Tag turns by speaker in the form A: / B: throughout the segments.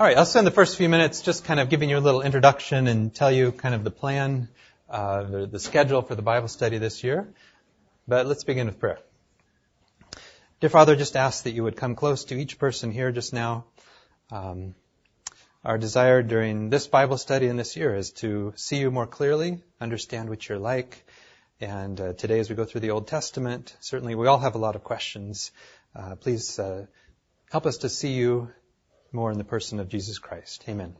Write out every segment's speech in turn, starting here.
A: All right, I'll spend the first few minutes just kind of giving you a little introduction and tell you kind of the plan, uh, the, the schedule for the Bible study this year. But let's begin with prayer. Dear Father, just ask that you would come close to each person here just now. Um, our desire during this Bible study and this year is to see you more clearly, understand what you're like. And uh, today, as we go through the Old Testament, certainly we all have a lot of questions. Uh, please uh, help us to see you more in the person of Jesus Christ. Amen.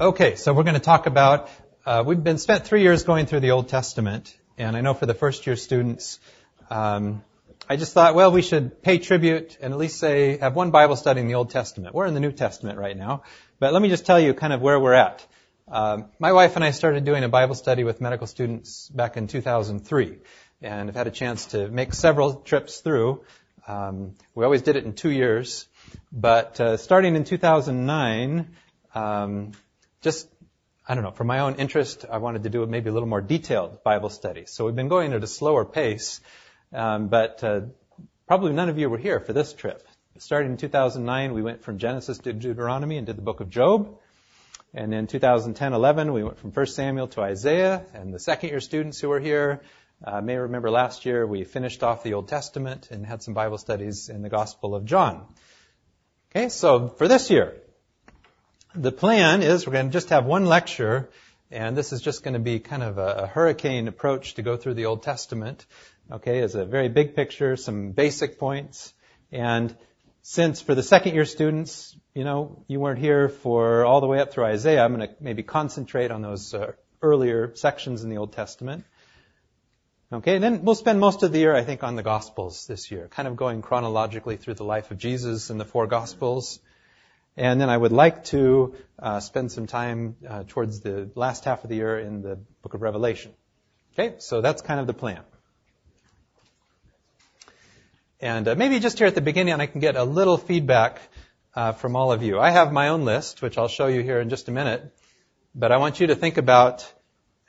A: Okay, so we're going to talk about, uh, we've been spent three years going through the Old Testament, and I know for the first year students, um, I just thought, well, we should pay tribute and at least say, have one Bible study in the Old Testament. We're in the New Testament right now, but let me just tell you kind of where we're at. Um, my wife and I started doing a Bible study with medical students back in 2003, and have had a chance to make several trips through. Um, we always did it in two years, but uh, starting in 2009, um, just I don't know, for my own interest, I wanted to do maybe a little more detailed Bible study. So we've been going at a slower pace, um, but uh, probably none of you were here for this trip. Starting in 2009, we went from Genesis to Deuteronomy and did the book of Job. And in 2010-11, we went from 1 Samuel to Isaiah. And the second year students who were here uh, may remember last year we finished off the Old Testament and had some Bible studies in the Gospel of John. Okay, so for this year, the plan is we're going to just have one lecture, and this is just going to be kind of a, a hurricane approach to go through the Old Testament. Okay, as a very big picture, some basic points, and since for the second year students, you know, you weren't here for all the way up through Isaiah, I'm going to maybe concentrate on those uh, earlier sections in the Old Testament. Okay, and then we'll spend most of the year, I think, on the Gospels this year, kind of going chronologically through the life of Jesus in the four Gospels. And then I would like to uh, spend some time uh, towards the last half of the year in the book of Revelation. Okay, so that's kind of the plan. And uh, maybe just here at the beginning, I can get a little feedback uh, from all of you. I have my own list, which I'll show you here in just a minute. But I want you to think about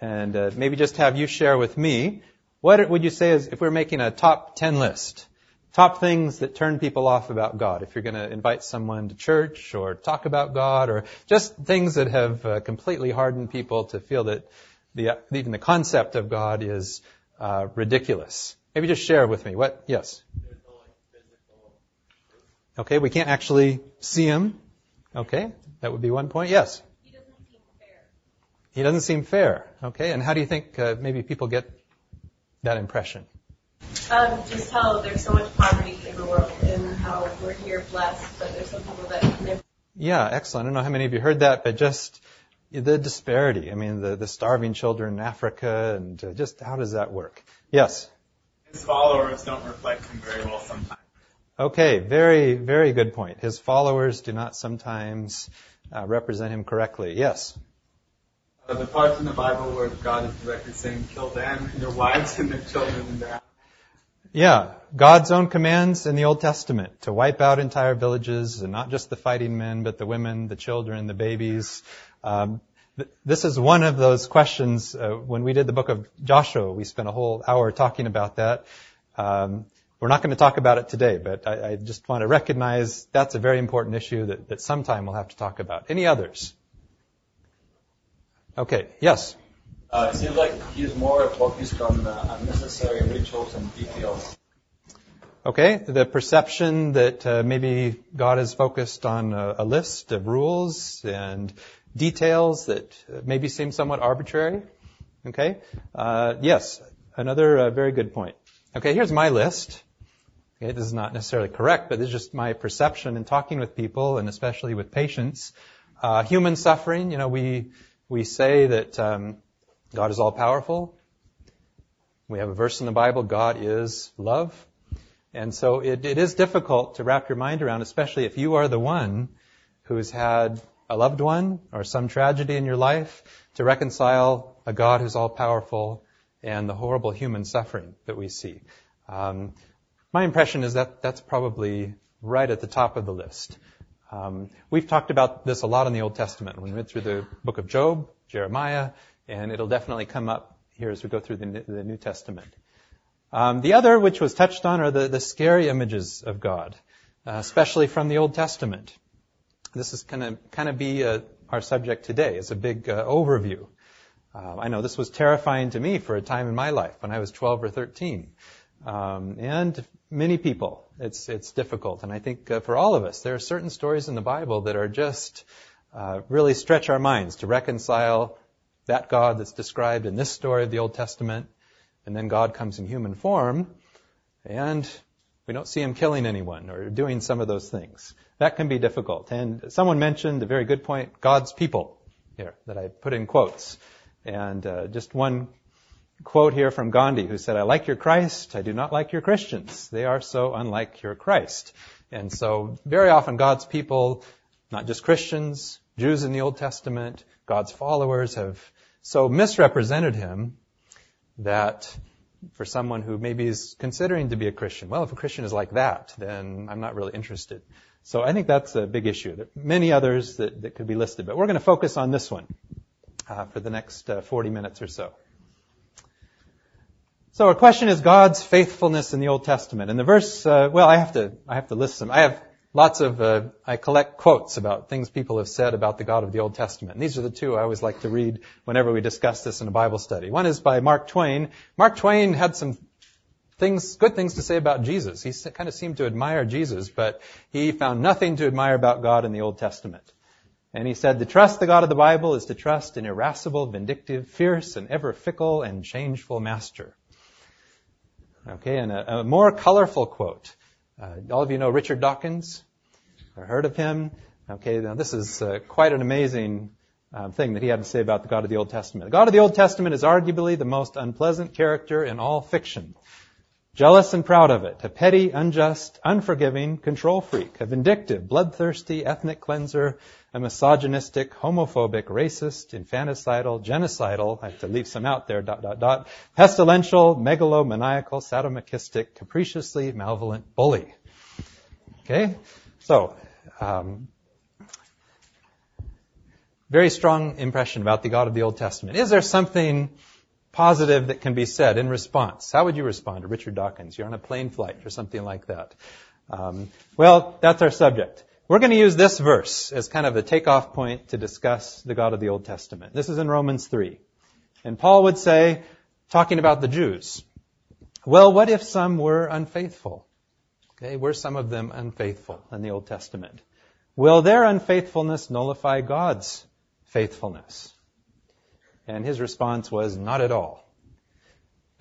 A: and uh, maybe just have you share with me what would you say is if we're making a top 10 list? Top things that turn people off about God. If you're going to invite someone to church or talk about God or just things that have uh, completely hardened people to feel that the, even the concept of God is uh, ridiculous. Maybe just share with me. What? Yes. Okay, we can't actually see him. Okay, that would be one point. Yes. He doesn't seem fair. He doesn't seem fair. Okay, and how do you think uh, maybe people get that impression?
B: Um, just how there's so much poverty in the world and how we're here blessed, but there's some people that never.
A: Yeah, excellent. I don't know how many of you heard that, but just the disparity. I mean, the, the starving children in Africa, and uh, just how does that work? Yes.
C: His followers don't reflect him very well sometimes.
A: Okay, very, very good point. His followers do not sometimes uh, represent him correctly. Yes.
C: Uh, the parts in the Bible where God is directly saying, kill them, your wives and their children and their
A: yeah, God's own commands in the Old Testament to wipe out entire villages, and not just the fighting men, but the women, the children, the babies. Um, th- this is one of those questions. Uh, when we did the book of Joshua, we spent a whole hour talking about that. Um, we're not going to talk about it today, but I, I, just want to recognize that's a very important issue that, that sometime we'll have to talk about. Any others? Okay, yes.
D: Uh, it seems like he's more focused on uh, unnecessary rituals and details.
A: Okay, the perception that uh, maybe God is focused on a, a, list of rules and details that maybe seem somewhat arbitrary. Okay, uh, yes, another uh, very good point. Okay, here's my list. Okay, this is not necessarily correct, but this is just my perception in talking with people and especially with patients. Uh, human suffering, you know, we we say that um, God is all powerful. We have a verse in the Bible, God is love. And so it, it is difficult to wrap your mind around, especially if you are the one who's had a loved one or some tragedy in your life, to reconcile a God who's all powerful and the horrible human suffering that we see. Um, my impression is that that's probably right at the top of the list. Um, we've talked about this a lot in the Old Testament. We went through the book of Job, Jeremiah, and it'll definitely come up here as we go through the, the New Testament. Um, the other, which was touched on, are the, the scary images of God. uh, especially from the Old Testament. This is going to kind of be uh, our subject today. It's a big uh, overview. Uh, I know this was terrifying to me for a time in my life when I was 12 or 13. Um, and many people, it's, it's difficult. And I think uh, for all of us, there are certain stories in the Bible that are just uh, really stretch our minds to reconcile that God that's described in this story of the Old Testament, and then God comes in human form, and we don't see him killing anyone or doing some of those things. That can be difficult. And someone mentioned a very good point, God's people here, that I put in quotes. And uh, just one quote here from Gandhi, who said, I like your Christ, I do not like your Christians. They are so unlike your Christ. And so very often God's people, not just Christians, Jews in the Old Testament, God's followers have so misrepresented him that for someone who maybe is considering to be a Christian, well, if a Christian is like that, then I'm not really interested. So I think that's a big issue. There are many others that, that could be listed, but we're going to focus on this one uh, for the next uh, 40 minutes or so. So our question is God's faithfulness in the Old Testament. And the verse, uh, well, I have to, I have to list some. I have lots of, uh, I collect quotes about things people have said about the God of the Old Testament. And these are the two I always like to read whenever we discuss this in a Bible study. One is by Mark Twain. Mark Twain had some things, good things to say about Jesus. He kind of seemed to admire Jesus, but he found nothing to admire about God in the Old Testament. And he said, to trust the God of the Bible is to trust an irascible, vindictive, fierce, and ever fickle and changeful master. Okay, and a, a more colorful quote. Uh, all of you know Richard Dawkins? Or heard of him? Okay, now this is uh, quite an amazing um, thing that he had to say about the God of the Old Testament. The God of the Old Testament is arguably the most unpleasant character in all fiction. Jealous and proud of it, a petty, unjust, unforgiving control freak, a vindictive, bloodthirsty ethnic cleanser, a misogynistic, homophobic, racist, infanticidal, genocidal, I have to leave some out there, dot, dot, dot, pestilential, megalomaniacal, sadomasochistic, capriciously malevolent bully. Okay? So, um, very strong impression about the God of the Old Testament. Is there something positive that can be said in response? How would you respond to Richard Dawkins? You're on a plane flight or something like that. Um, well, that's our subject. We're going to use this verse as kind of a takeoff point to discuss the God of the Old Testament. This is in Romans 3. And Paul would say, talking about the Jews, well, what if some were unfaithful? Okay, were some of them unfaithful in the Old Testament? Will their unfaithfulness nullify God's faithfulness? And his response was, not at all.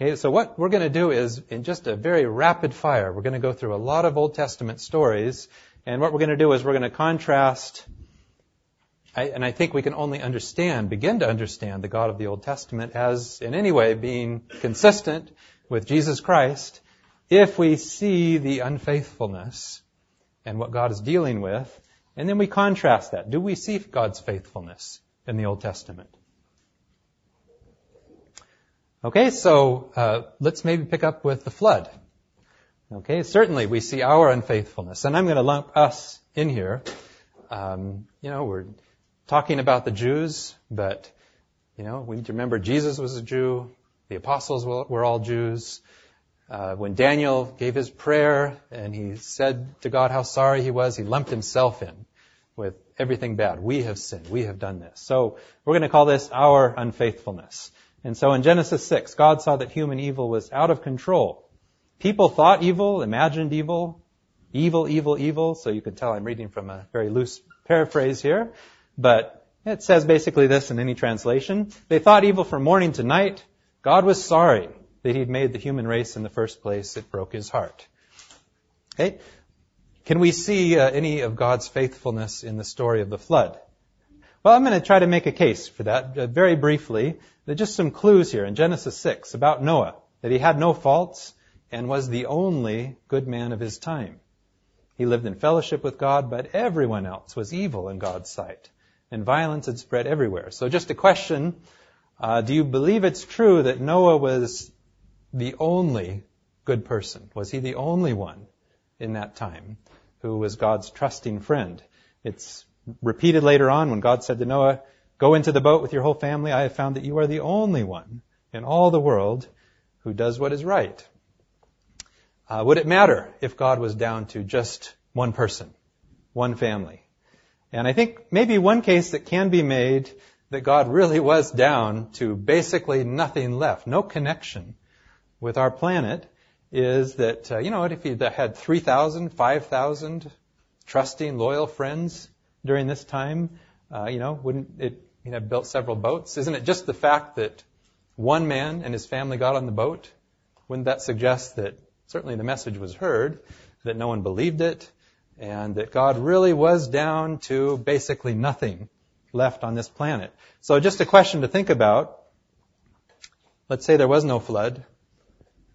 A: Okay, so what we're going to do is, in just a very rapid fire, we're going to go through a lot of Old Testament stories, and what we're going to do is we're going to contrast, and I think we can only understand, begin to understand the God of the Old Testament as, in any way, being consistent with Jesus Christ, if we see the unfaithfulness and what God is dealing with, and then we contrast that. Do we see God's faithfulness in the Old Testament? Okay, so uh, let's maybe pick up with the flood. Okay, certainly we see our unfaithfulness, and I'm going to lump us in here. Um, you know, we're talking about the Jews, but you know, we need to remember Jesus was a Jew. The apostles were all Jews. Uh, when Daniel gave his prayer and he said to God how sorry he was, he lumped himself in with everything bad. We have sinned. We have done this. So we're going to call this our unfaithfulness. And so in Genesis 6, God saw that human evil was out of control. People thought evil, imagined evil, evil, evil, evil. So you can tell I'm reading from a very loose paraphrase here. But it says basically this in any translation. They thought evil from morning to night. God was sorry that he'd made the human race in the first place. It broke his heart. Okay? Can we see uh, any of God's faithfulness in the story of the flood? Well, I'm going to try to make a case for that uh, very briefly. There's just some clues here in Genesis 6 about Noah, that he had no faults and was the only good man of his time. He lived in fellowship with God, but everyone else was evil in God's sight, and violence had spread everywhere. So just a question, uh, do you believe it's true that Noah was the only good person? Was he the only one in that time who was God's trusting friend? It's repeated later on when God said to Noah, Go into the boat with your whole family. I have found that you are the only one in all the world who does what is right. Uh, would it matter if God was down to just one person, one family. And I think maybe one case that can be made that God really was down to basically nothing left, no connection with our planet, is that, uh, you know, if you had 3,000, 5,000 trusting, loyal friends during this time, uh, you know, wouldn't it you know, built several boats? Isn't it just the fact that one man and his family got on the boat? Wouldn't that suggest that certainly the message was heard, that no one believed it, and that God really was down to basically nothing left on this planet? So just a question to think about. Let's say there was no flood,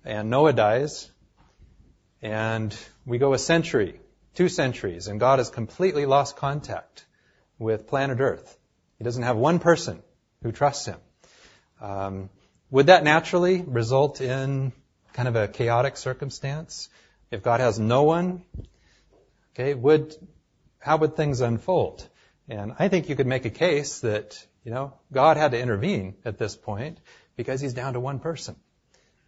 A: and Noah dies, and we go a century, two centuries, and God has completely lost contact with planet Earth. He doesn't have one person who trusts him. Um, would that naturally result in kind of a chaotic circumstance? If God has no one, okay, would how would things unfold? And I think you could make a case that you know God had to intervene at this point because He's down to one person,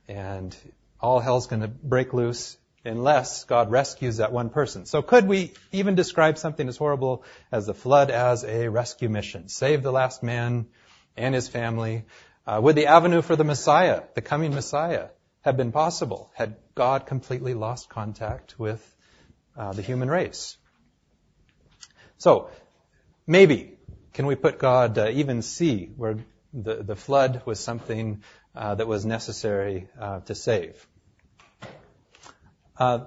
A: and all hell's going to break loose unless God rescues that one person. So could we even describe something as horrible as the flood as a rescue mission? Save the last man and his family. Uh, would the avenue for the Messiah, the coming Messiah, have been possible had God completely lost contact with uh, the human race? So maybe can we put God uh, even see where the, the flood was something uh, that was necessary uh, to save? Uh,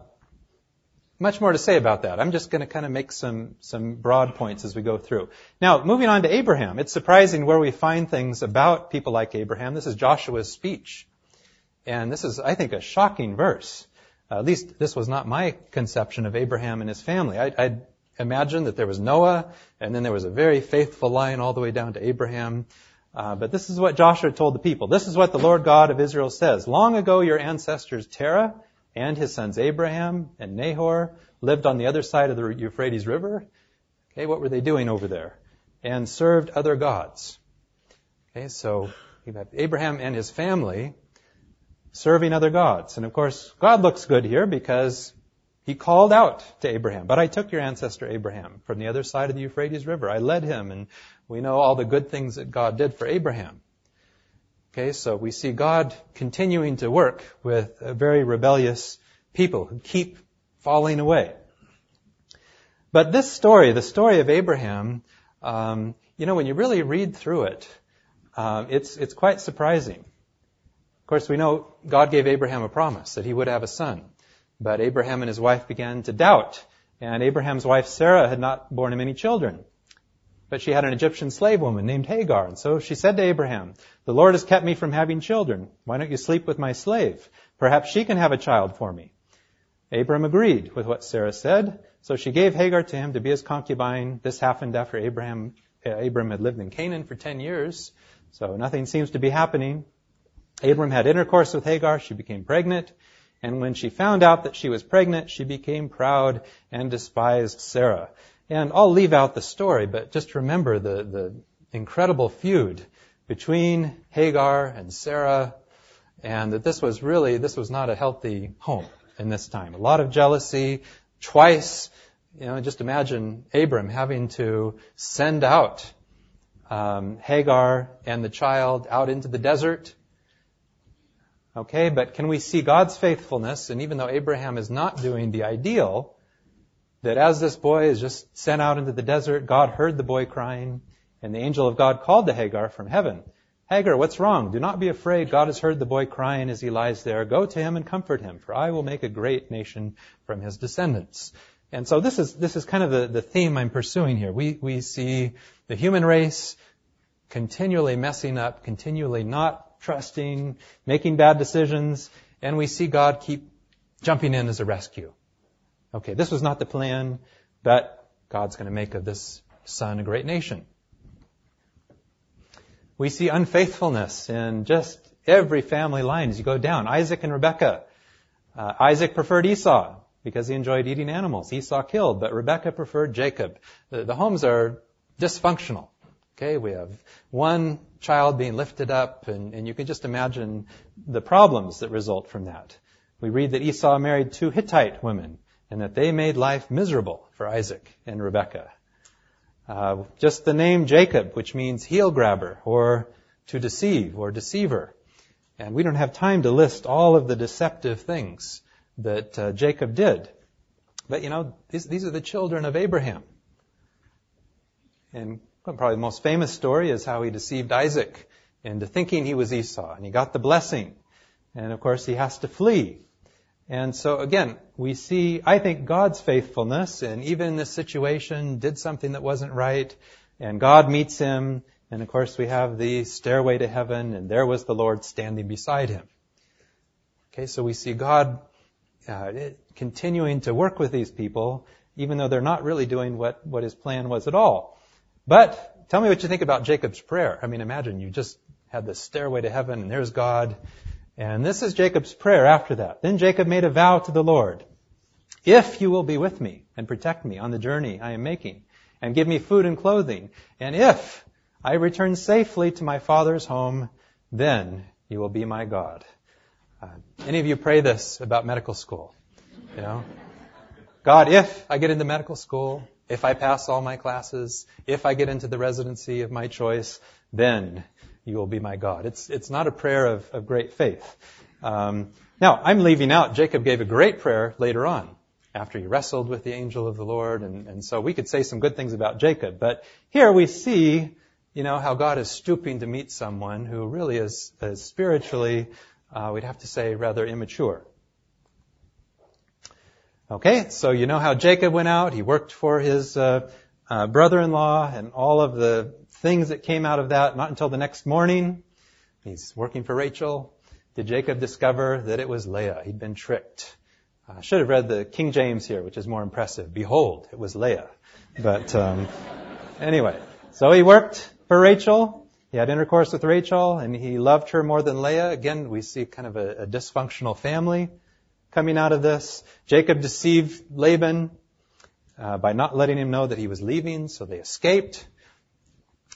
A: much more to say about that. I'm just going to kind of make some, some broad points as we go through. Now, moving on to Abraham. It's surprising where we find things about people like Abraham. This is Joshua's speech. And this is, I think, a shocking verse. Uh, at least this was not my conception of Abraham and his family. I, I'd imagined that there was Noah, and then there was a very faithful line all the way down to Abraham. Uh, but this is what Joshua told the people. This is what the Lord God of Israel says. Long ago your ancestors Terah and his sons Abraham and Nahor lived on the other side of the Euphrates River. Okay, what were they doing over there? And served other gods. Okay, so you have Abraham and his family serving other gods. And of course, God looks good here because he called out to Abraham. But I took your ancestor Abraham from the other side of the Euphrates River. I led him, and we know all the good things that God did for Abraham. Okay, so we see God continuing to work with a very rebellious people who keep falling away. But this story, the story of Abraham, um, you know, when you really read through it, um, it's it's quite surprising. Of course, we know God gave Abraham a promise that he would have a son, but Abraham and his wife began to doubt, and Abraham's wife Sarah had not borne him any children. But she had an Egyptian slave woman named Hagar, and so she said to Abraham, The Lord has kept me from having children. Why don't you sleep with my slave? Perhaps she can have a child for me. Abram agreed with what Sarah said, so she gave Hagar to him to be his concubine. This happened after Abraham, uh, Abram had lived in Canaan for 10 years, so nothing seems to be happening. Abram had intercourse with Hagar, she became pregnant, and when she found out that she was pregnant, she became proud and despised Sarah. And I'll leave out the story, but just remember the, the incredible feud between Hagar and Sarah, and that this was really, this was not a healthy home in this time. A lot of jealousy, twice, you know, just imagine Abram having to send out um, Hagar and the child out into the desert. Okay, but can we see God's faithfulness? And even though Abraham is not doing the ideal, that as this boy is just sent out into the desert, God heard the boy crying, and the angel of God called to Hagar from heaven. Hagar, what's wrong? Do not be afraid. God has heard the boy crying as he lies there. Go to him and comfort him, for I will make a great nation from his descendants. And so this is, this is kind of the, the theme I'm pursuing here. We, we see the human race continually messing up, continually not trusting, making bad decisions, and we see God keep jumping in as a rescue. Okay, this was not the plan, but God's going to make of this son a great nation. We see unfaithfulness in just every family line as you go down. Isaac and Rebekah. Uh, Isaac preferred Esau because he enjoyed eating animals. Esau killed, but Rebekah preferred Jacob. The, the homes are dysfunctional. Okay, we have one child being lifted up, and, and you can just imagine the problems that result from that. We read that Esau married two Hittite women, and that they made life miserable for Isaac and Rebekah. Uh, just the name Jacob, which means heel grabber or to deceive or deceiver. And we don't have time to list all of the deceptive things that uh, Jacob did. But you know, these, these are the children of Abraham. And probably the most famous story is how he deceived Isaac into thinking he was Esau, and he got the blessing. And of course, he has to flee. And so again, we see, I think, God's faithfulness, and even in this situation, did something that wasn't right, and God meets him, and of course, we have the stairway to heaven, and there was the Lord standing beside him. Okay, so we see God uh, continuing to work with these people, even though they're not really doing what, what his plan was at all. But tell me what you think about Jacob's prayer. I mean, imagine you just had the stairway to heaven, and there's God. And this is Jacob's prayer after that. Then Jacob made a vow to the Lord. If you will be with me and protect me on the journey I am making, and give me food and clothing, and if I return safely to my father's home, then you will be my God. Uh, any of you pray this about medical school? You know? God, if I get into medical school, if I pass all my classes, if I get into the residency of my choice, then you will be my God. It's, it's not a prayer of, of great faith. Um, now, I'm leaving out, Jacob gave a great prayer later on after he wrestled with the angel of the Lord, and, and so we could say some good things about Jacob, but here we see you know, how God is stooping to meet someone who really is, is spiritually, uh, we'd have to say, rather immature. Okay, so you know how Jacob went out. He worked for his uh, uh, brother-in-law and all of the things that came out of that. Not until the next morning, he's working for Rachel. Did Jacob discover that it was Leah? He'd been tricked. I should have read the King James here, which is more impressive. Behold, it was Leah. But um, anyway, so he worked for Rachel. He had intercourse with Rachel and he loved her more than Leah. Again, we see kind of a, a dysfunctional family coming out of this. Jacob deceived Laban uh, by not letting him know that he was leaving, so they escaped.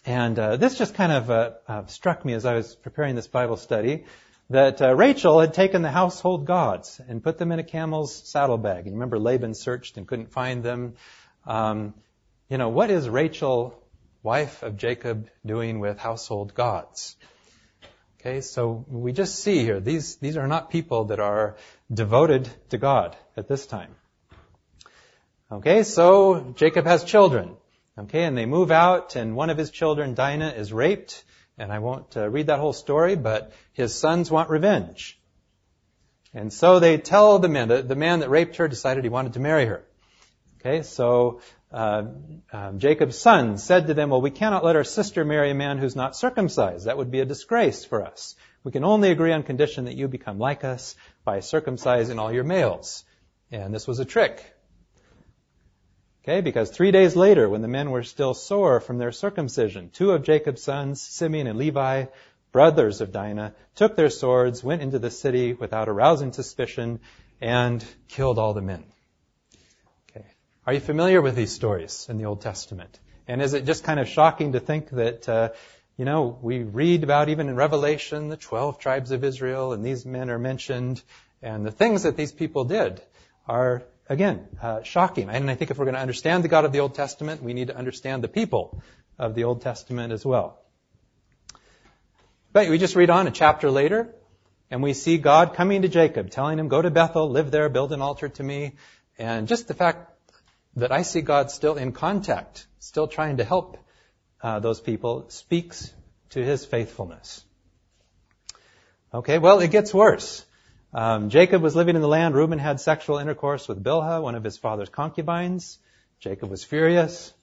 A: And uh, this just kind of uh, uh struck me as I was preparing this Bible study that uh, Rachel had taken the household gods and put them in a camel's saddlebag. And remember, Laban searched and couldn't find them. Um, you know, what is Rachel wife of Jacob doing with household gods? Okay, so we just see here, these, these are not people that are devoted to God at this time. Okay, so Jacob has children. Okay, and they move out and one of his children, Dinah, is raped. And I won't uh, read that whole story, but his sons want revenge. And so they tell the man, the, the man that raped her decided he wanted to marry her. Okay, so uh, um, Jacob's son said to them, well, we cannot let our sister marry a man who's not circumcised. That would be a disgrace for us. We can only agree on condition that you become like us by circumcising all your males. And this was a trick. Okay, because three days later, when the men were still sore from their circumcision, two of Jacob's sons, Simeon and Levi, brothers of Dinah, took their swords, went into the city without arousing suspicion, and killed all the men. Are you familiar with these stories in the Old Testament? And is it just kind of shocking to think that, uh, you know, we read about even in Revelation the 12 tribes of Israel and these men are mentioned and the things that these people did are, again, uh, shocking. And I think if we're going to understand the God of the Old Testament, we need to understand the people of the Old Testament as well. But we just read on a chapter later and we see God coming to Jacob, telling him, go to Bethel, live there, build an altar to me. And just the fact that I see God still in contact, still trying to help uh, those people, speaks to his faithfulness. Okay, well, it gets worse. Um, Jacob was living in the land. Reuben had sexual intercourse with Bilhah, one of his father's concubines. Jacob was furious.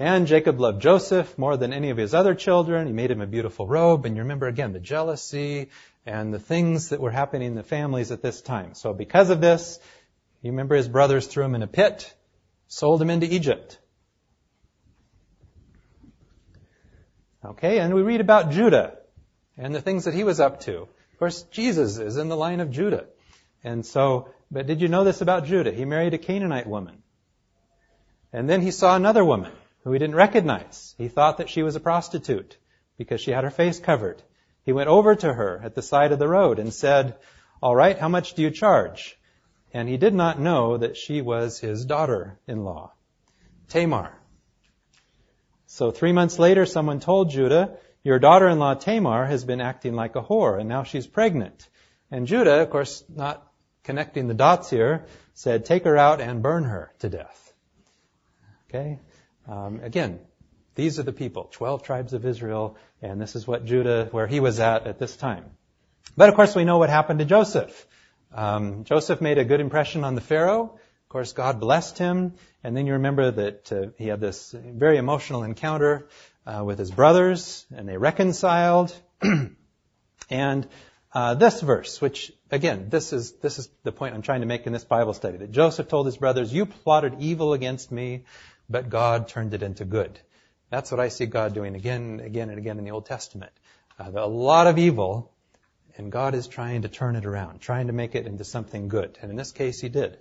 A: And Jacob loved Joseph more than any of his other children. He made him a beautiful robe. And you remember again the jealousy and the things that were happening in the families at this time. So because of this, you remember his brothers threw him in a pit, sold him into Egypt. Okay, and we read about Judah and the things that he was up to. Course, Jesus is in the line of Judah. And so, but did you know this about Judah? He married a Canaanite woman. And then he saw another woman who he didn't recognize. He thought that she was a prostitute because she had her face covered. He went over to her at the side of the road and said, all right, how much do you charge? and he did not know that she was his daughter-in-law, Tamar. So three months later, someone told Judah, your daughter-in-law Tamar has been acting like a whore, and now she's pregnant. And Judah, of course, not connecting the dots here, said, take her out and burn her to death. Okay? Um, again, these are the people, 12 tribes of Israel, and this is what Judah, where he was at at this time. But of course we know what happened to Joseph. Um, Joseph made a good impression on the Pharaoh. Of course, God blessed him, and then you remember that uh, he had this very emotional encounter uh, with his brothers, and they reconciled. and uh, this verse, which again, this is this is the point I'm trying to make in this Bible study, that Joseph told his brothers, "You plotted evil against me, but God turned it into good." That's what I see God doing again, and again, and again in the Old Testament. Uh, a lot of evil, and God is trying to turn it around, trying to make it into something good. And in this case, He did.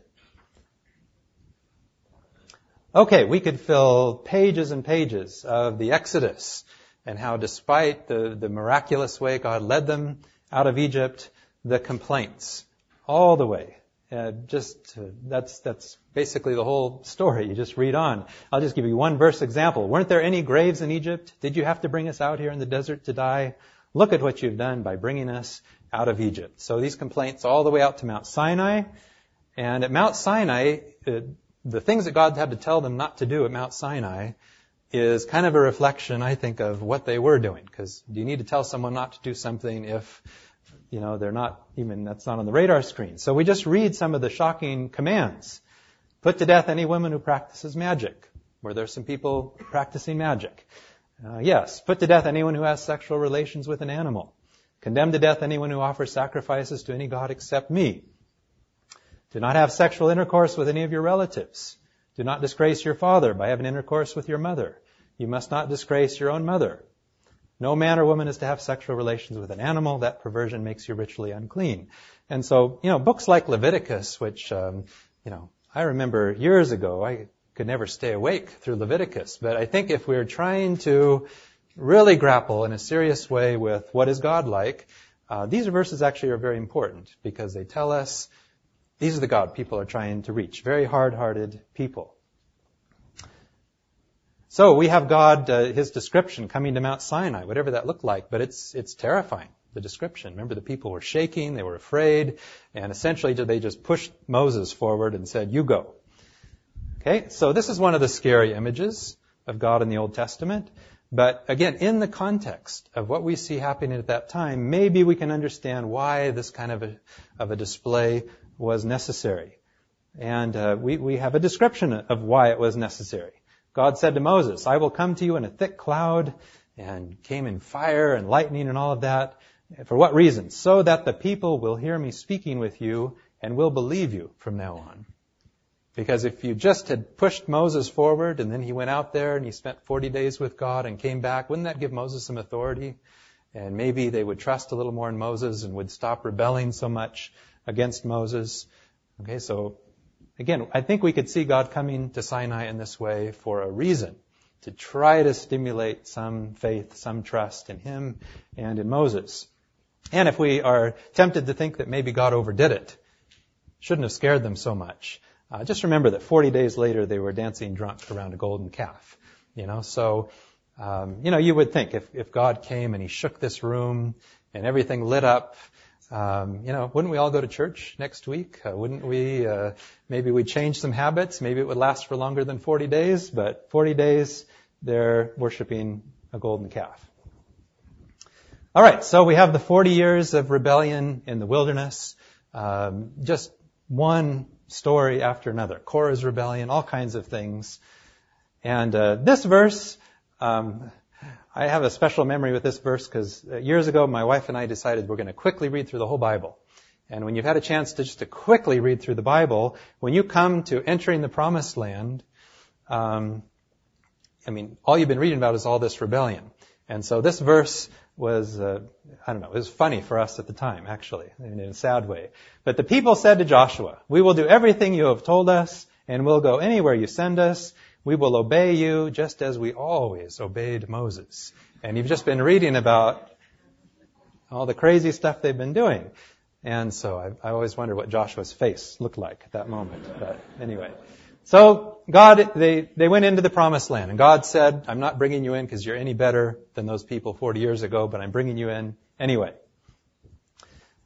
A: Okay, we could fill pages and pages of the Exodus and how despite the, the miraculous way God led them out of Egypt, the complaints all the way. Uh, just uh, that's that's basically the whole story. You just read on. I'll just give you one verse example. Weren't there any graves in Egypt? Did you have to bring us out here in the desert to die? Look at what you've done by bringing us out of Egypt. So these complaints all the way out to Mount Sinai, and at Mount Sinai, uh, the things that God had to tell them not to do at Mount Sinai is kind of a reflection, I think, of what they were doing. Because you need to tell someone not to do something if, you know, they're not even, that's not on the radar screen. So we just read some of the shocking commands. Put to death any woman who practices magic. Were there some people practicing magic? Uh, yes. Put to death anyone who has sexual relations with an animal. Condemn to death anyone who offers sacrifices to any god except me. Do not have sexual intercourse with any of your relatives. Do not disgrace your father by having intercourse with your mother. You must not disgrace your own mother. No man or woman is to have sexual relations with an animal. That perversion makes you ritually unclean. And so, you know, books like Leviticus, which, um, you know, I remember years ago, I could never stay awake through Leviticus. But I think if we're trying to really grapple in a serious way with what is God like, uh, these verses actually are very important because they tell us these are the God people are trying to reach. Very hard-hearted people. So we have God, uh, His description coming to Mount Sinai, whatever that looked like, but it's, it's terrifying, the description. Remember the people were shaking, they were afraid, and essentially they just pushed Moses forward and said, you go. Okay, so this is one of the scary images of God in the Old Testament. But again, in the context of what we see happening at that time, maybe we can understand why this kind of a, of a display was necessary. And uh, we, we have a description of why it was necessary. God said to Moses, I will come to you in a thick cloud, and came in fire and lightning and all of that. For what reason? So that the people will hear me speaking with you and will believe you from now on. Because if you just had pushed Moses forward and then he went out there and he spent 40 days with God and came back, wouldn't that give Moses some authority? And maybe they would trust a little more in Moses and would stop rebelling so much against Moses. Okay, so again, I think we could see God coming to Sinai in this way for a reason. To try to stimulate some faith, some trust in Him and in Moses. And if we are tempted to think that maybe God overdid it, shouldn't have scared them so much. Uh, just remember that 40 days later they were dancing drunk around a golden calf. You know, so, um, you know, you would think if, if God came and He shook this room and everything lit up um, you know, wouldn't we all go to church next week? Uh, wouldn't we? Uh, maybe we'd change some habits. Maybe it would last for longer than 40 days, but 40 days they're worshiping a golden calf. All right, so we have the 40 years of rebellion in the wilderness. Um, just one story after another. Korah's rebellion, all kinds of things. And uh, this verse, um, I have a special memory with this verse because uh, years ago my wife and I decided we're going to quickly read through the whole Bible. And when you've had a chance to just to quickly read through the Bible, when you come to entering the promised land, um, I mean, all you've been reading about is all this rebellion. And so this verse was, uh, I don't know, it was funny for us at the time, actually, in a sad way. But the people said to Joshua, we will do everything you have told us, and we'll go anywhere you send us, we will obey you just as we always obeyed Moses. And you've just been reading about all the crazy stuff they've been doing. And so I, I always wonder what Joshua's face looked like at that moment. But anyway. So God, they, they went into the promised land and God said, I'm not bringing you in because you're any better than those people 40 years ago, but I'm bringing you in anyway.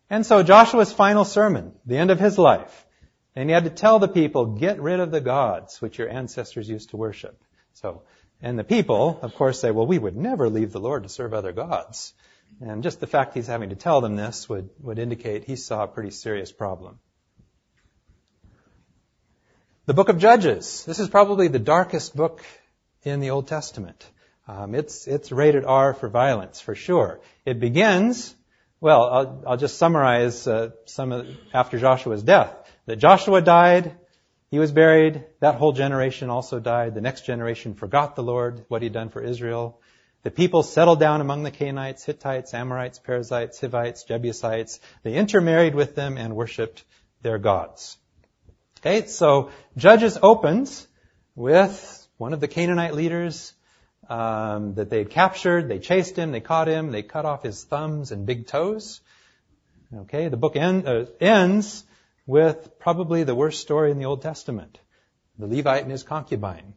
A: And so Joshua's final sermon, the end of his life, and he had to tell the people, get rid of the gods which your ancestors used to worship. So, and the people, of course, say, well, we would never leave the Lord to serve other gods. And just the fact he's having to tell them this would, would indicate he saw a pretty serious problem. The book of Judges. This is probably the darkest book in the Old Testament. Um, it's, it's rated R for violence, for sure. It begins, well, I'll, I'll just summarize uh, some of, after Joshua's death. That Joshua died, he was buried, that whole generation also died. The next generation forgot the Lord, what he'd done for Israel. The people settled down among the Canaanites, Hittites, Amorites, Perizzites, Hivites, Jebusites. They intermarried with them and worshipped their gods. Okay, so Judges opens with one of the Canaanite leaders um, that they had captured. They chased him, they caught him, they cut off his thumbs and big toes. Okay, the book end, uh, ends with probably the worst story in the Old Testament: the Levite and his concubine.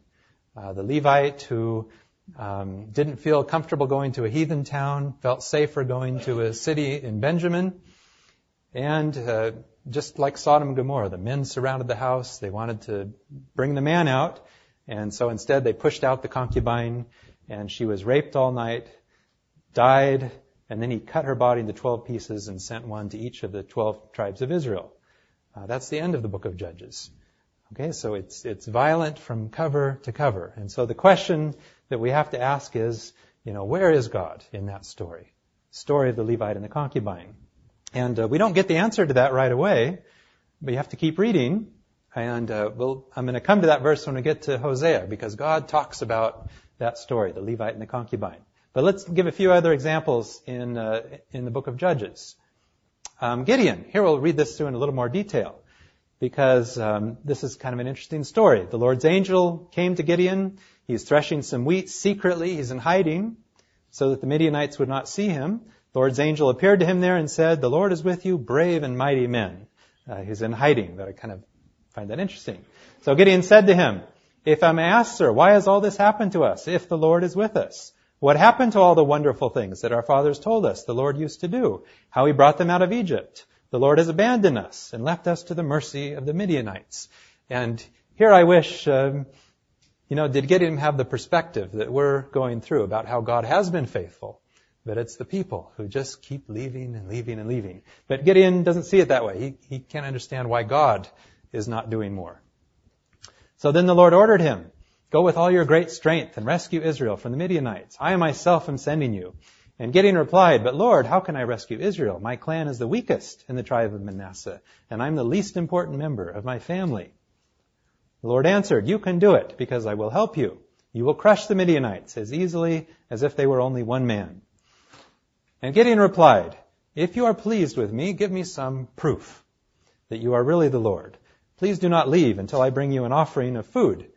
A: Uh, the Levite who um, didn't feel comfortable going to a heathen town, felt safer going to a city in Benjamin. And uh, just like Sodom and Gomorrah, the men surrounded the house. They wanted to bring the man out. And so instead they pushed out the concubine and she was raped all night, died, and then he cut her body into 12 pieces and sent one to each of the 12 tribes of Israel. Uh, that's the end of the book of Judges. Okay, so it's, it's violent from cover to cover. And so the question that we have to ask is, you know, where is God in that story? Story of the Levite and the concubine. And uh, we don't get the answer to that right away, but you have to keep reading. And uh, we'll, I'm going to come to that verse when we get to Hosea, because God talks about that story, the Levite and the concubine. But let's give a few other examples in uh, in the book of Judges. Um, Gideon. Here we'll read this through in a little more detail, because um, this is kind of an interesting story. The Lord's angel came to Gideon He's threshing some wheat secretly. He's in hiding so that the Midianites would not see him. The Lord's angel appeared to him there and said, The Lord is with you, brave and mighty men. Uh, he's in hiding, but I kind of find that interesting. So Gideon said to him, If I'm asked, sir, why has all this happened to us if the Lord is with us? What happened to all the wonderful things that our fathers told us the Lord used to do? How he brought them out of Egypt? The Lord has abandoned us and left us to the mercy of the Midianites. And here I wish um, you know, did Gideon have the perspective that we're going through about how God has been faithful? But it's the people who just keep leaving and leaving and leaving. But Gideon doesn't see it that way. He, he can't understand why God is not doing more. So then the Lord ordered him, Go with all your great strength and rescue Israel from the Midianites. I myself am sending you. And Gideon replied, But Lord, how can I rescue Israel? My clan is the weakest in the tribe of Manasseh, and I'm the least important member of my family. The Lord answered, You can do it, because I will help you. You will crush the Midianites as easily as if they were only one man. And Gideon replied, If you are pleased with me, give me some proof that you are really the Lord. Please do not leave until I bring you an offering of food.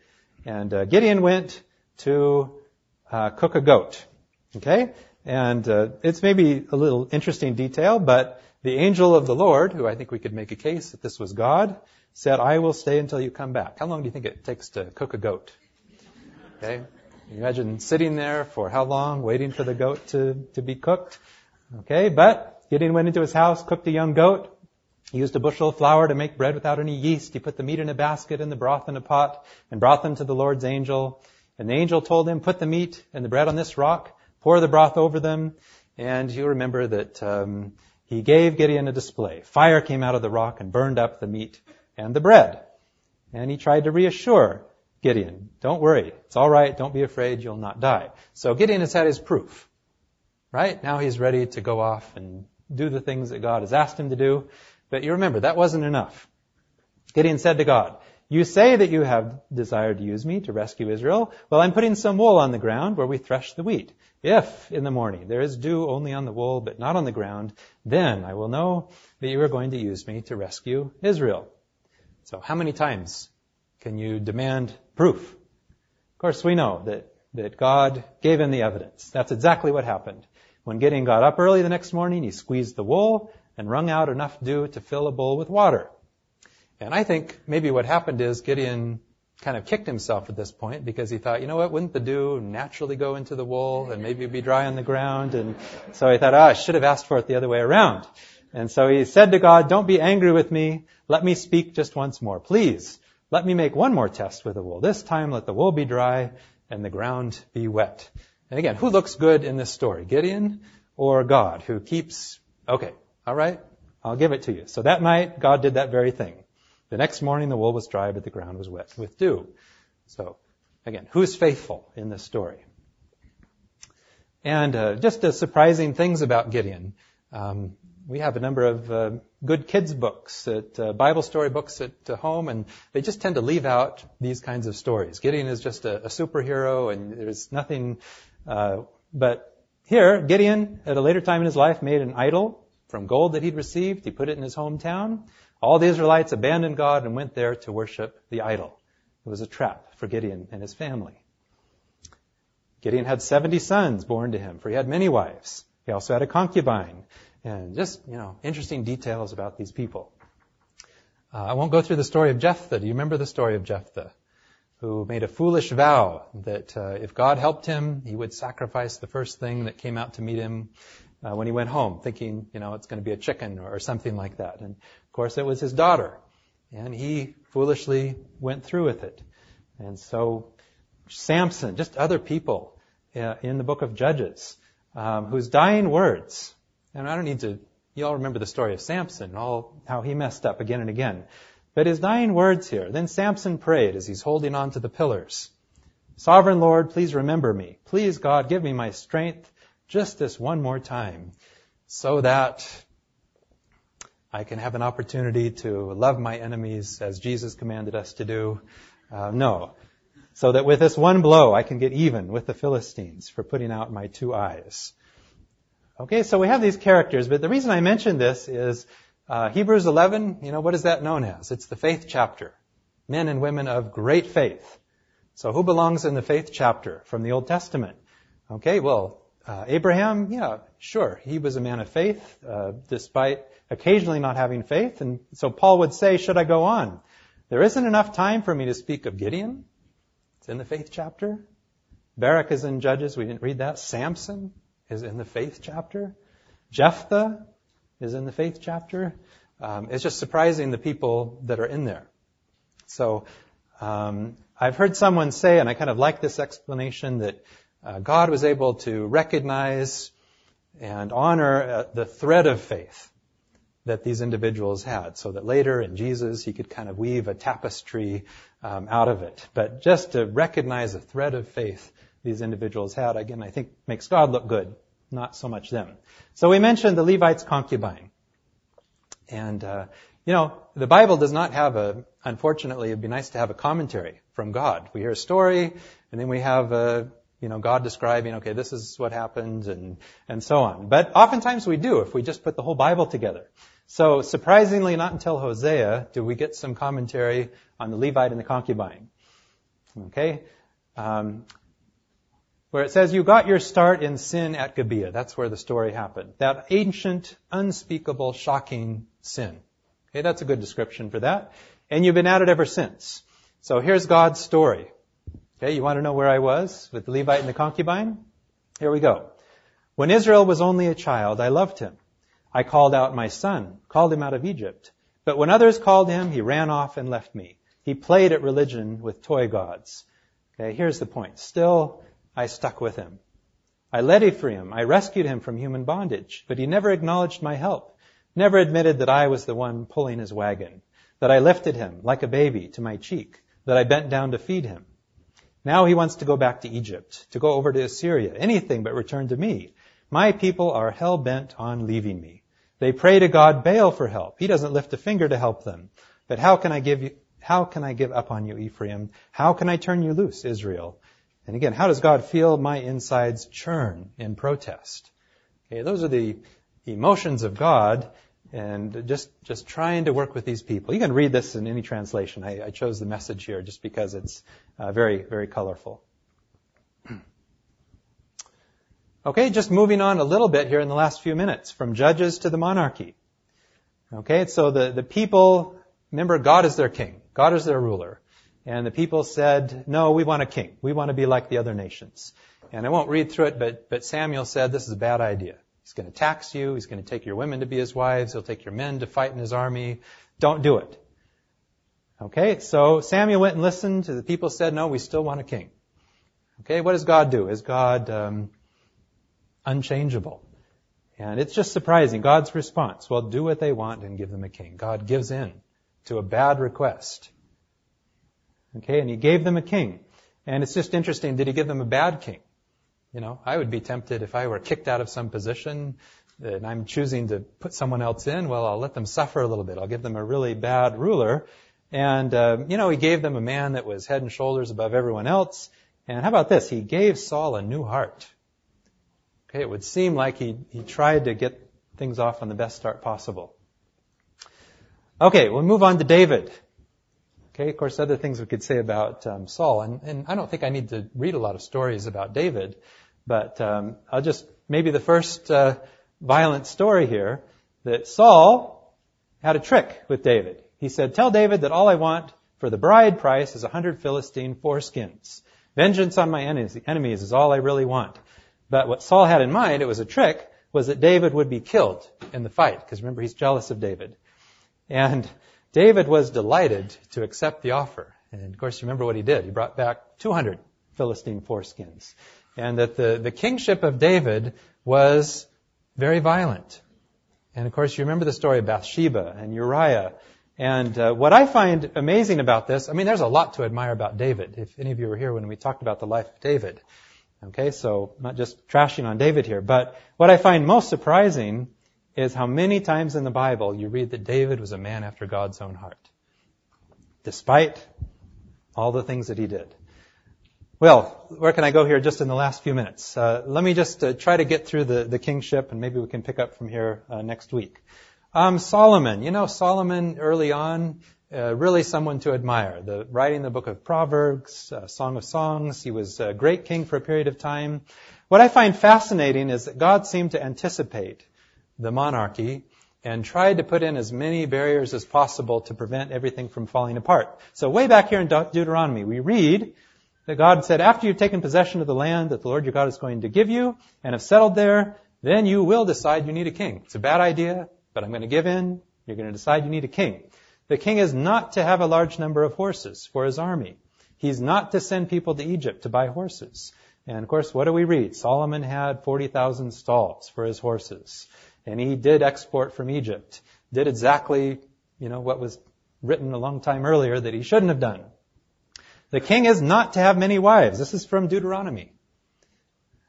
A: And uh, Gideon went to uh, cook a goat. Okay? And uh, it's maybe a little interesting detail, but the angel of the Lord, who I think we could make a case that this was God, said, I will stay until you come back. How long do you think it takes to cook a goat? Okay. Imagine sitting there for how long, waiting for the goat to, to be cooked? Okay, but Gideon went into his house, cooked a young goat, he used a bushel of flour to make bread without any yeast. He put the meat in a basket and the broth in a pot and brought them to the Lord's angel. And the angel told him, put the meat and the bread on this rock, pour the broth over them. And you remember that um, he gave Gideon a display. Fire came out of the rock and burned up the meat and the bread. And he tried to reassure Gideon, don't worry, it's alright, don't be afraid, you'll not die. So Gideon has had his proof. Right? Now he's ready to go off and do the things that God has asked him to do. But you remember, that wasn't enough. Gideon said to God, you say that you have desired to use me to rescue Israel. Well, I'm putting some wool on the ground where we thresh the wheat. If in the morning there is dew only on the wool but not on the ground, then I will know that you are going to use me to rescue Israel. So how many times can you demand proof? Of course, we know that, that God gave him the evidence. That's exactly what happened. When Gideon got up early the next morning, he squeezed the wool, and wrung out enough dew to fill a bowl with water. And I think maybe what happened is Gideon kind of kicked himself at this point because he thought, you know what, wouldn't the dew naturally go into the wool and maybe be dry on the ground? And so he thought, oh, I should have asked for it the other way around. And so he said to God, don't be angry with me. Let me speak just once more. Please, let me make one more test with the wool. This time let the wool be dry and the ground be wet. And again, who looks good in this story? Gideon or God who keeps, okay, all right, I'll give it to you. So that night, God did that very thing. The next morning, the wool was dry, but the ground was wet with dew. So, again, who's faithful in this story? And uh, just uh, surprising things about Gideon. Um, we have a number of uh, good kids books, at, uh, Bible story books at uh, home, and they just tend to leave out these kinds of stories. Gideon is just a, a superhero, and there's nothing. Uh, but here, Gideon, at a later time in his life, made an idol from gold that he'd received. He put it in his hometown. All the Israelites abandoned God and went there to worship the idol. It was a trap for Gideon and his family. Gideon had 70 sons born to him, for he had many wives. He also had a concubine. And just, you know, interesting details about these people. Uh, I won't go through the story of Jephthah. Do you remember the story of Jephthah? Who made a foolish vow that uh, if God helped him, he would sacrifice the first thing that came out to meet him uh, when he went home, thinking, you know, it's going to be a chicken or something like that. And of course, it was his daughter, and he foolishly went through with it. And so, Samson, just other people uh, in the book of Judges, um, whose dying words, and I don't need to, you all remember the story of Samson, all how he messed up again and again. But his dying words here, then Samson prayed as he's holding on to the pillars. Sovereign Lord, please remember me. Please, God, give me my strength just this one more time so that I can have an opportunity to love my enemies as Jesus commanded us to do. Uh, no. So that with this one blow, I can get even with the Philistines for putting out my two eyes. Okay, so we have these characters, but the reason I mention this is uh, Hebrews 11, you know, what is that known as? It's the faith chapter. Men and women of great faith. So who belongs in the faith chapter from the Old Testament? Okay, well, uh, Abraham, yeah, sure, he was a man of faith, uh, despite occasionally not having faith. And so Paul would say, should I go on? There isn't enough time for me to speak of Gideon. It's in the faith chapter. Barak is in Judges. We didn't read that. Samson is in the faith chapter. Jephthah is in the faith chapter. Um, it's just surprising the people that are in there. So um, I've heard someone say, and I kind of like this explanation, that uh, God was able to recognize and honor uh, the thread of faith that these individuals had, so that later in Jesus he could kind of weave a tapestry um, out of it. But just to recognize the thread of faith these individuals had, again, I think makes God look good, not so much them. So we mentioned the Levite's concubine. And, uh, you know, the Bible does not have a, unfortunately, it'd be nice to have a commentary from God. We hear a story, and then we have a, you know, God describing, okay, this is what happened and, and so on. But oftentimes we do if we just put the whole Bible together. So surprisingly, not until Hosea do we get some commentary on the Levite and the concubine. Okay? Um, where it says, you got your start in sin at Gibeah. That's where the story happened. That ancient, unspeakable, shocking sin. Okay, that's a good description for that. And you've been at it ever since. So here's God's story. Okay, you want to know where I was with the Levite and the concubine? Here we go. When Israel was only a child, I loved him. I called out my son, called him out of Egypt. But when others called him, he ran off and left me. He played at religion with toy gods. Okay, here's the point. Still, I stuck with him. I led Ephraim. I rescued him from human bondage, but he never acknowledged my help, never admitted that I was the one pulling his wagon, that I lifted him like a baby to my cheek, that I bent down to feed him. Now he wants to go back to Egypt, to go over to Assyria, anything but return to me. My people are hell bent on leaving me. They pray to God Baal for help. He doesn't lift a finger to help them. But how can I give you, how can I give up on you, Ephraim? How can I turn you loose, Israel? And again, how does God feel my insides churn in protest? Okay, those are the emotions of God and just just trying to work with these people. You can read this in any translation. I, I chose the message here just because it's uh, very very colorful. okay, just moving on a little bit here in the last few minutes from judges to the monarchy. Okay, so the, the people, remember God is their king. God is their ruler. And the people said, no, we want a king. We want to be like the other nations. And I won't read through it, but, but Samuel said this is a bad idea. He's going to tax you. He's going to take your women to be his wives. He'll take your men to fight in his army. Don't do it. Okay, so Samuel went and listened. The people said, no, we still want a king. Okay, what does God do? Is God um, unchangeable? And it's just surprising. God's response, well, do what they want and give them a king. God gives in to a bad request. Okay, and he gave them a king. And it's just interesting, did he give them a bad king? You know, I would be tempted if I were kicked out of some position and I'm choosing to put someone else in, well, I'll let them suffer a little bit. I'll give them a really bad ruler. And, uh, you know, he gave them a man that was head and shoulders above everyone else. And how about this? He gave Saul a new heart. Okay, it would seem like he, he tried to get things off on the best start possible. Okay, we'll move on to David. Okay, of course, other things we could say about um, Saul, and, and I don't think I need to read a lot of stories about David, but um, I'll just maybe the first uh, violent story here that Saul had a trick with David. He said, "Tell David that all I want for the bride price is a hundred Philistine foreskins. Vengeance on my enemies is all I really want." But what Saul had in mind, it was a trick, was that David would be killed in the fight, because remember he's jealous of David. And David was delighted to accept the offer. And of course, you remember what he did. He brought back 200 Philistine foreskins. And that the, the kingship of David was very violent. And of course, you remember the story of Bathsheba and Uriah. And uh, what I find amazing about this, I mean, there's a lot to admire about David. If any of you were here when we talked about the life of David. Okay, so not just trashing on David here, but what I find most surprising is how many times in the Bible you read that David was a man after God's own heart, despite all the things that he did. Well, where can I go here just in the last few minutes? Uh, let me just uh, try to get through the, the kingship and maybe we can pick up from here uh, next week. Um, Solomon, you know, Solomon early on, uh, really someone to admire. The, writing the book of Proverbs, uh, Song of Songs, he was a great king for a period of time. What I find fascinating is that God seemed to anticipate the monarchy and tried to put in as many barriers as possible to prevent everything from falling apart. So way back here in De- Deuteronomy, we read that God said, after you've taken possession of the land that the Lord your God is going to give you and have settled there, then you will decide you need a king. It's a bad idea, but I'm going to give in. You're going to decide you need a king. The king is not to have a large number of horses for his army. He's not to send people to Egypt to buy horses. And of course, what do we read? Solomon had 40,000 stalls for his horses. And he did export from Egypt. Did exactly, you know, what was written a long time earlier that he shouldn't have done. The king is not to have many wives. This is from Deuteronomy.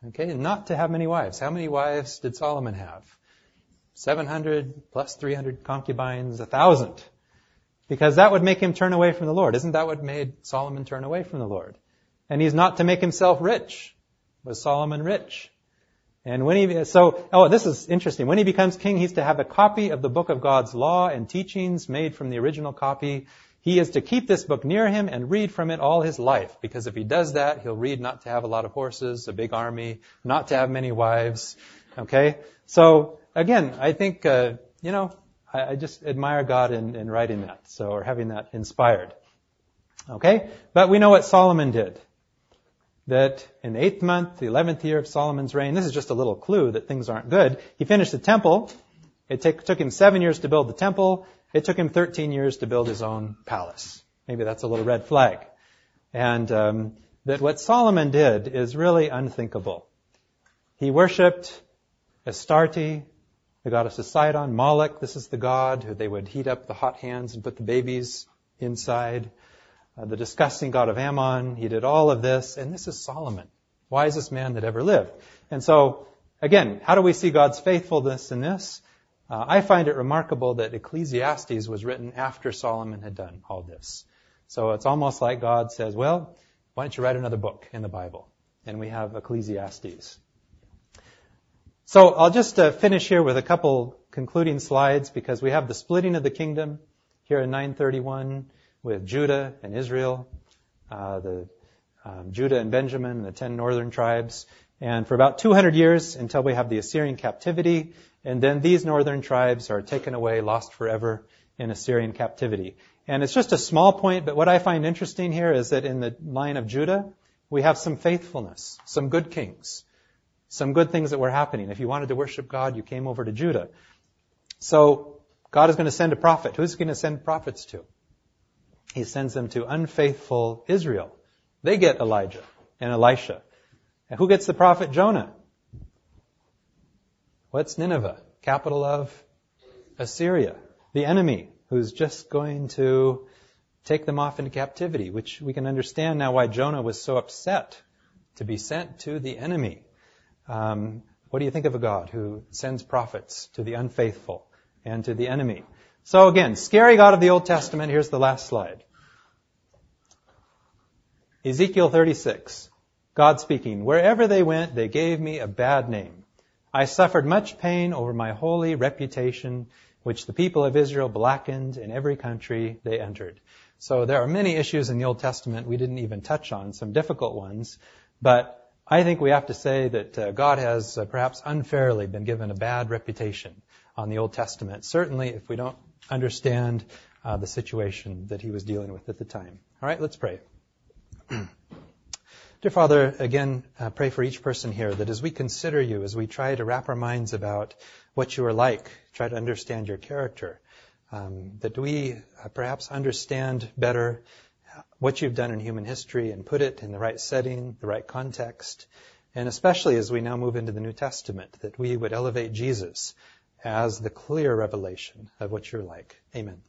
A: Okay, not to have many wives. How many wives did Solomon have? 700 plus 300 concubines, a thousand. Because that would make him turn away from the Lord. Isn't that what made Solomon turn away from the Lord? And he's not to make himself rich. Was Solomon rich? And when he, so, oh, this is interesting. When he becomes king, he's to have a copy of the book of God's law and teachings made from the original copy. He is to keep this book near him and read from it all his life. Because if he does that, he'll read not to have a lot of horses, a big army, not to have many wives. Okay? So, again, I think, uh, you know, I, I just admire God in, in writing that. So, or having that inspired. Okay? But we know what Solomon did that in the eighth month, the eleventh year of Solomon's reign, this is just a little clue that things aren't good. He finished the temple. It take, took him seven years to build the temple. It took him 13 years to build his own palace. Maybe that's a little red flag. And um, that what Solomon did is really unthinkable. He worshipped Astarte, the goddess of Sidon, Moloch, this is the god who they would heat up the hot hands and put the babies inside uh, the disgusting god of Ammon. He did all of this, and this is Solomon, wisest man that ever lived. And so, again, how do we see God's faithfulness in this? Uh, I find it remarkable that Ecclesiastes was written after Solomon had done all this. So it's almost like God says, well, why don't you write another book in the Bible? And we have Ecclesiastes. So I'll just uh, finish here with a couple concluding slides because we have the splitting of the kingdom here in 931 with Judah and Israel, uh, the um, Judah and Benjamin and the ten northern tribes. And for about 200 years until we have the Assyrian captivity. And then these northern tribes are taken away, lost forever in Assyrian captivity. And it's just a small point, but what I find interesting here is that in the line of Judah, we have some faithfulness, some good kings, some good things that were happening. If you wanted to worship God, you came over to Judah. So God is going to send a prophet. Who's going to send prophets to? He sends them to unfaithful Israel. They get Elijah and Elisha. And who gets the prophet Jonah? What's Nineveh? Capital of Assyria. The enemy who's just going to take them off into captivity, which we can understand now why Jonah was so upset to be sent to the enemy. Um, what do you think of a God who sends prophets to the unfaithful and to the enemy? So again, scary God of the Old Testament. Here's the last slide. Ezekiel 36. God speaking, wherever they went, they gave me a bad name. I suffered much pain over my holy reputation, which the people of Israel blackened in every country they entered. So there are many issues in the Old Testament we didn't even touch on, some difficult ones, but I think we have to say that uh, God has uh, perhaps unfairly been given a bad reputation on the Old Testament, certainly if we don't understand uh, the situation that he was dealing with at the time. All right, let's pray. Dear Father, again, uh, pray for each person here that as we consider you, as we try to wrap our minds about what you are like, try to understand your character, um, that we uh, perhaps understand better what you've done in human history and put it in the right setting, the right context, and especially as we now move into the New Testament, that we would elevate Jesus as the clear revelation of what you're like. Amen.